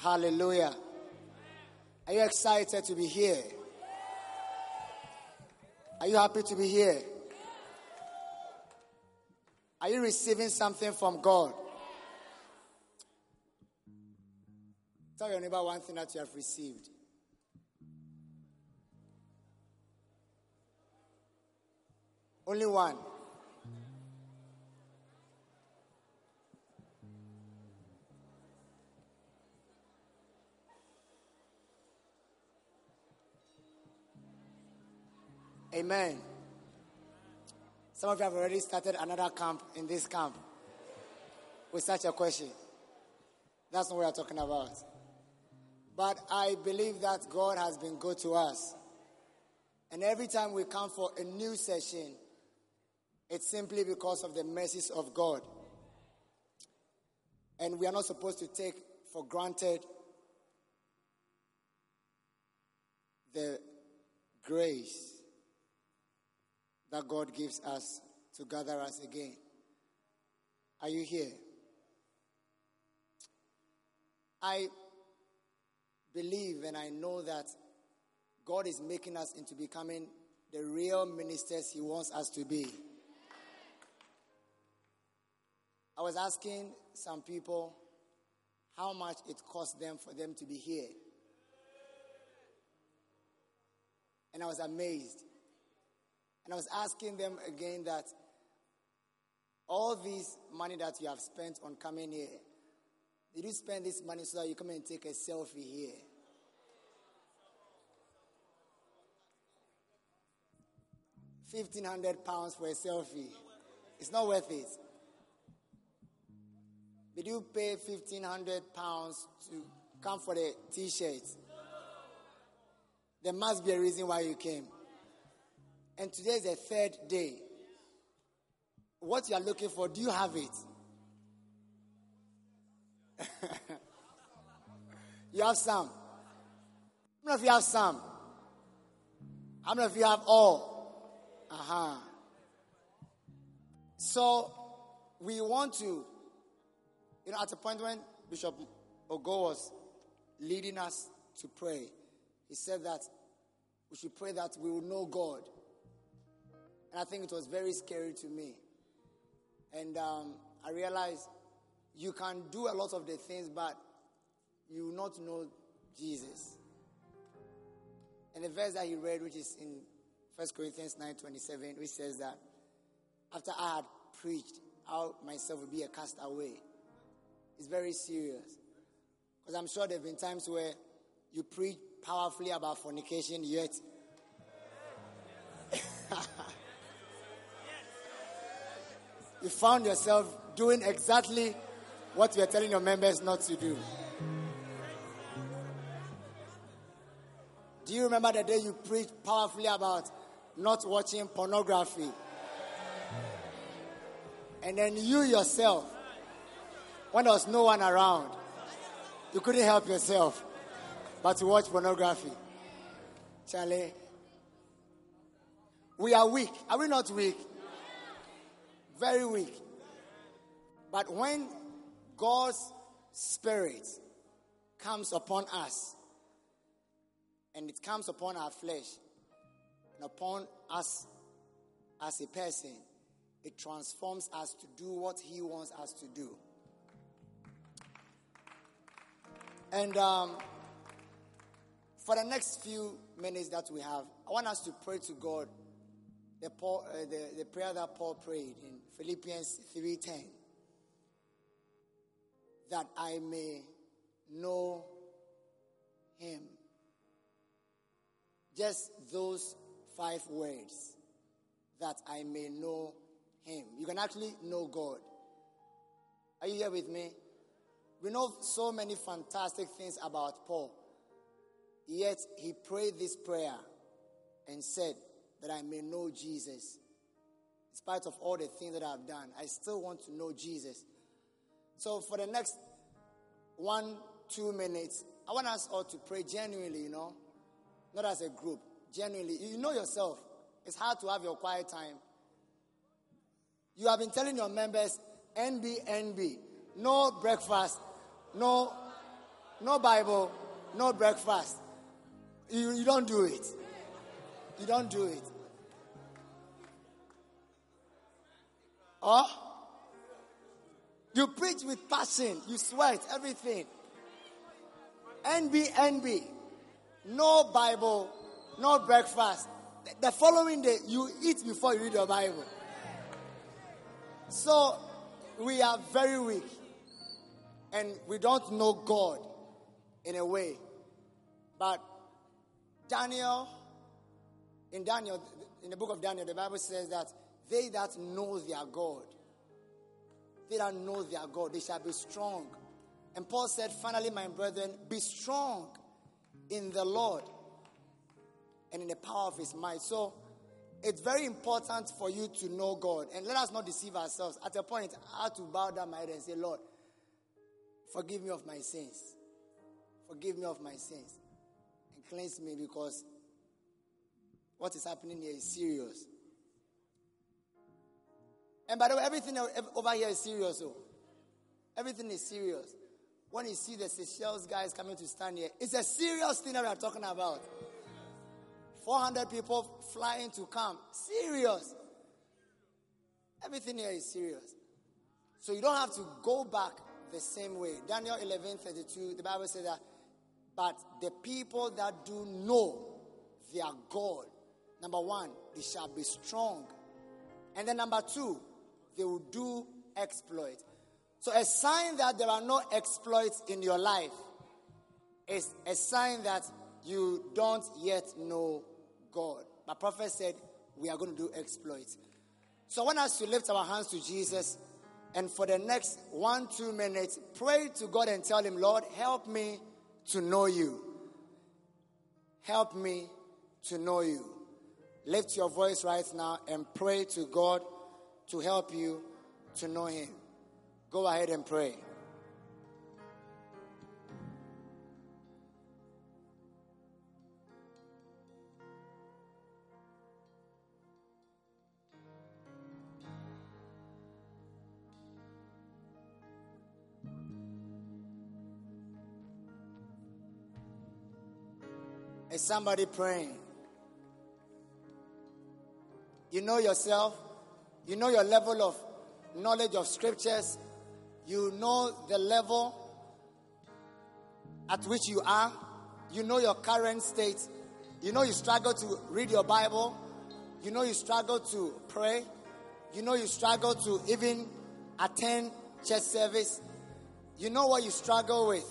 Hallelujah. Are you excited to be here? Are you happy to be here? Are you receiving something from God? Tell your neighbor one thing that you have received. Only one. Amen. Some of you have already started another camp in this camp with such a question. That's not what we're talking about. But I believe that God has been good to us. And every time we come for a new session, it's simply because of the mercies of God. And we are not supposed to take for granted the grace that God gives us to gather us again. Are you here? I believe and I know that God is making us into becoming the real ministers He wants us to be. I was asking some people how much it cost them for them to be here. And I was amazed. And I was asking them again that all this money that you have spent on coming here, did you spend this money so that you come and take a selfie here? Fifteen hundred pounds for a selfie. It's not worth it. Did you pay fifteen hundred pounds to come for the t-shirt? There must be a reason why you came. And today is the third day. What you are looking for, do you have it? you have some. How many of you have some? How many of you have all? Uh huh. So we want to, you know, at a point when Bishop Ogo was leading us to pray, he said that we should pray that we will know God. And I think it was very scary to me. And um, I realized you can do a lot of the things, but you will not know Jesus. And the verse that he read, which is in 1 Corinthians 9 27, which says that after I had preached, I myself would be a castaway. It's very serious. Because I'm sure there have been times where you preach powerfully about fornication, yet you found yourself doing exactly what you are telling your members not to do. Do you remember the day you preached powerfully about not watching pornography? And then you yourself, when there was no one around, you couldn't help yourself but to watch pornography. Charlie, we are weak. Are we not weak? Very weak. But when God's Spirit comes upon us, and it comes upon our flesh, and upon us as a person, it transforms us to do what He wants us to do. And um, for the next few minutes that we have, I want us to pray to God the, Paul, uh, the, the prayer that Paul prayed in Philippians 3:10 that I may know him. Just those five words that I may know him. You can actually know God. Are you here with me? We know so many fantastic things about Paul. Yet he prayed this prayer and said, that I may know Jesus. Spite of all the things that I've done, I still want to know Jesus. So for the next one, two minutes, I want us all to pray genuinely, you know, not as a group, genuinely. You know yourself. It's hard to have your quiet time. You have been telling your members, NB, NB, no breakfast, no no Bible, no breakfast. You, you don't do it. You don't do it. Or you preach with passion, you sweat, everything. NB, NB. No Bible, no breakfast. The following day, you eat before you read your Bible. So, we are very weak. And we don't know God in a way. But Daniel, in Daniel, in the book of Daniel, the Bible says that they that know their God, they that know their God, they shall be strong. And Paul said, finally, my brethren, be strong in the Lord and in the power of his might. So it's very important for you to know God. And let us not deceive ourselves. At a point, I had to bow down my head and say, Lord, forgive me of my sins. Forgive me of my sins. And cleanse me because what is happening here is serious. And by the way, everything over here is serious. Oh. Everything is serious. When you see the Seychelles guys coming to stand here, it's a serious thing that we are talking about. 400 people flying to come. Serious. Everything here is serious. So you don't have to go back the same way. Daniel 11 32, the Bible says that, but the people that do know their God, number one, they shall be strong. And then number two, they will do exploit. So a sign that there are no exploits in your life is a sign that you don't yet know God. My prophet said, We are going to do exploits. So I want us to lift our hands to Jesus and for the next one, two minutes, pray to God and tell Him, Lord, help me to know you. Help me to know you. Lift your voice right now and pray to God to help you to know Him. Go ahead and pray. Is somebody praying? You know yourself. You know your level of knowledge of scriptures. You know the level at which you are. You know your current state. You know you struggle to read your Bible. You know you struggle to pray. You know you struggle to even attend church service. You know what you struggle with.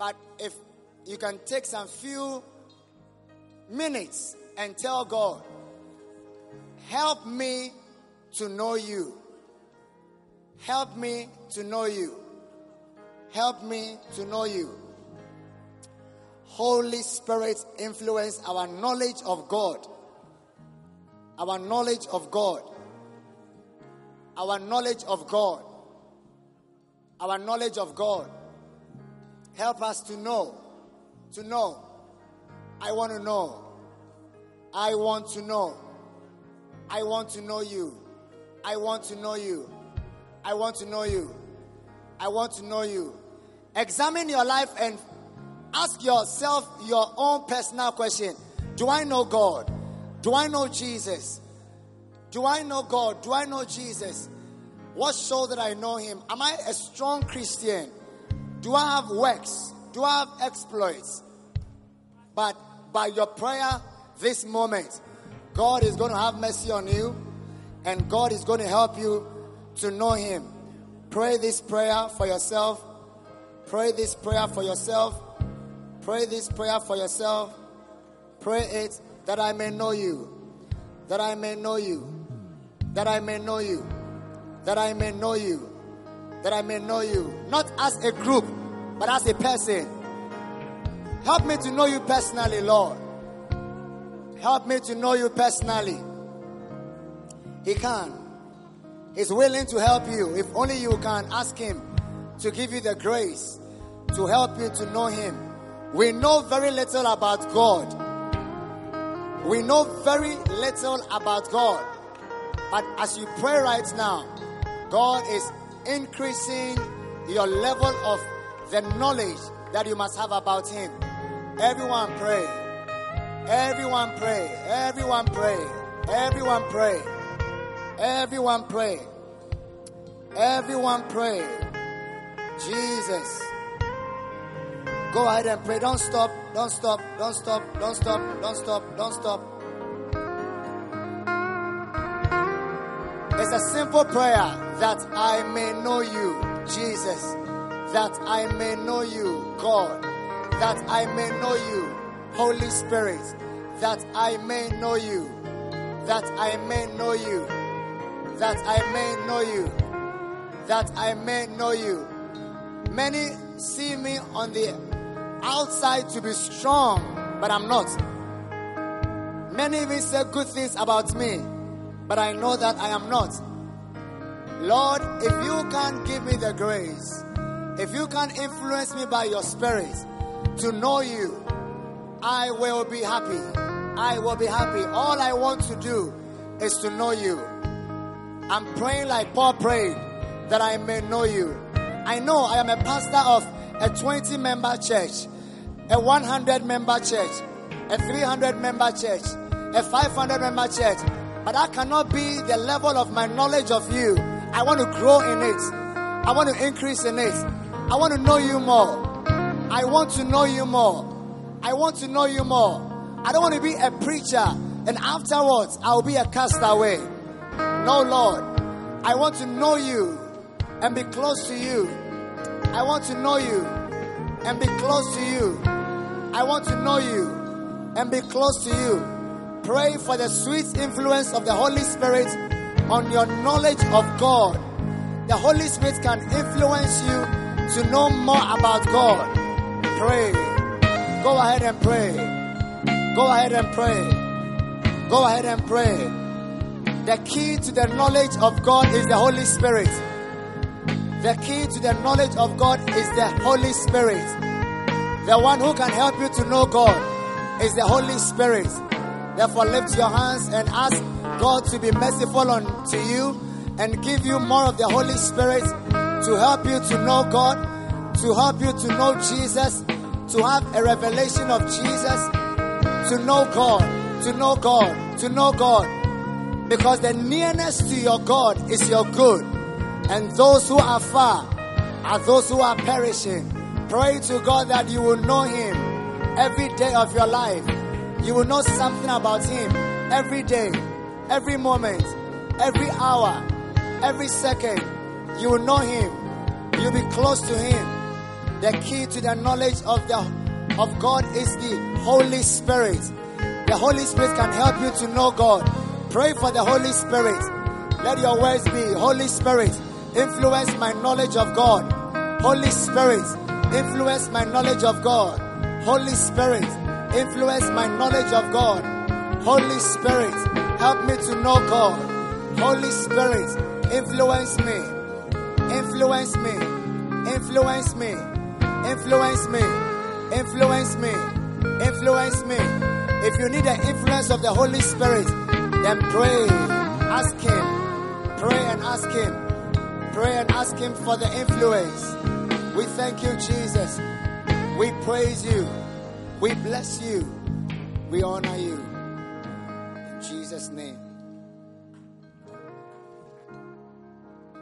But if you can take some few minutes and tell God, help me to know you. Help me to know you. Help me to know you. Holy Spirit influence our knowledge of God. Our knowledge of God. Our knowledge of God. Our knowledge of God. Help us to know to know. I want to know. I want to know. I want to know you. I want to know you. I want to know you. I want to know you. Examine your life and ask yourself your own personal question Do I know God? Do I know Jesus? Do I know God? Do I know Jesus? What shows that I know Him? Am I a strong Christian? Do I have works? Do I have exploits? But by your prayer this moment, God is going to have mercy on you and God is going to help you to know Him. Pray this prayer for yourself. Pray this prayer for yourself. Pray this prayer for yourself. Pray it that I may know you. That I may know you. That I may know you. That I may know you. That I may know you. Not as a group, but as a person. Help me to know you personally, Lord. Help me to know you personally. He can. He's willing to help you. If only you can ask Him to give you the grace to help you to know Him. We know very little about God. We know very little about God. But as you pray right now, God is increasing your level of the knowledge that you must have about Him. Everyone pray. Everyone pray. Everyone pray. Everyone pray. Everyone pray. Everyone pray. Jesus. Go ahead and pray. Don't stop. Don't stop. Don't stop. Don't stop. Don't stop. Don't stop. It's a simple prayer that I may know you, Jesus. That I may know you, God. That I may know you, Holy Spirit. That I may know you. That I may know you. That I may know you. That I may know you. Many see me on the outside to be strong, but I'm not. Many even say good things about me, but I know that I am not. Lord, if you can give me the grace, if you can influence me by your spirit to know you, I will be happy. I will be happy. All I want to do is to know you. I'm praying like Paul prayed that I may know you. I know I am a pastor of a 20 member church, a 100 member church, a 300 member church, a 500 member church, but that cannot be the level of my knowledge of you. I want to grow in it, I want to increase in it, I want to know you more. I want to know you more. I want to know you more. I don't want to be a preacher and afterwards I will be a castaway. No, Lord. I want to know you and be close to you. I want to know you and be close to you. I want to know you and be close to you. Pray for the sweet influence of the Holy Spirit on your knowledge of God. The Holy Spirit can influence you to know more about God. Pray. Go ahead and pray. Go ahead and pray. Go ahead and pray. The key to the knowledge of God is the Holy Spirit. The key to the knowledge of God is the Holy Spirit. The one who can help you to know God is the Holy Spirit. Therefore, lift your hands and ask God to be merciful unto you and give you more of the Holy Spirit to help you to know God, to help you to know Jesus, to have a revelation of Jesus, to know God, to know God, to know God. Because the nearness to your God is your good, and those who are far are those who are perishing. Pray to God that you will know Him every day of your life. You will know something about Him every day, every moment, every hour, every second. You will know Him. You'll be close to Him. The key to the knowledge of the of God is the Holy Spirit. The Holy Spirit can help you to know God. Pray for the Holy Spirit. Let your words be Holy Spirit, influence my knowledge of God. Holy Spirit, influence my knowledge of God. Holy Spirit, influence my knowledge of God. Holy Spirit, help me to know God. Holy Spirit, influence me. Influence me. Influence me. Influence me. Influence me. Influence me. If you need the influence of the Holy Spirit, then pray. Ask Him. Pray and ask Him. Pray and ask Him for the influence. We thank you, Jesus. We praise you. We bless you. We honor you. In Jesus' name.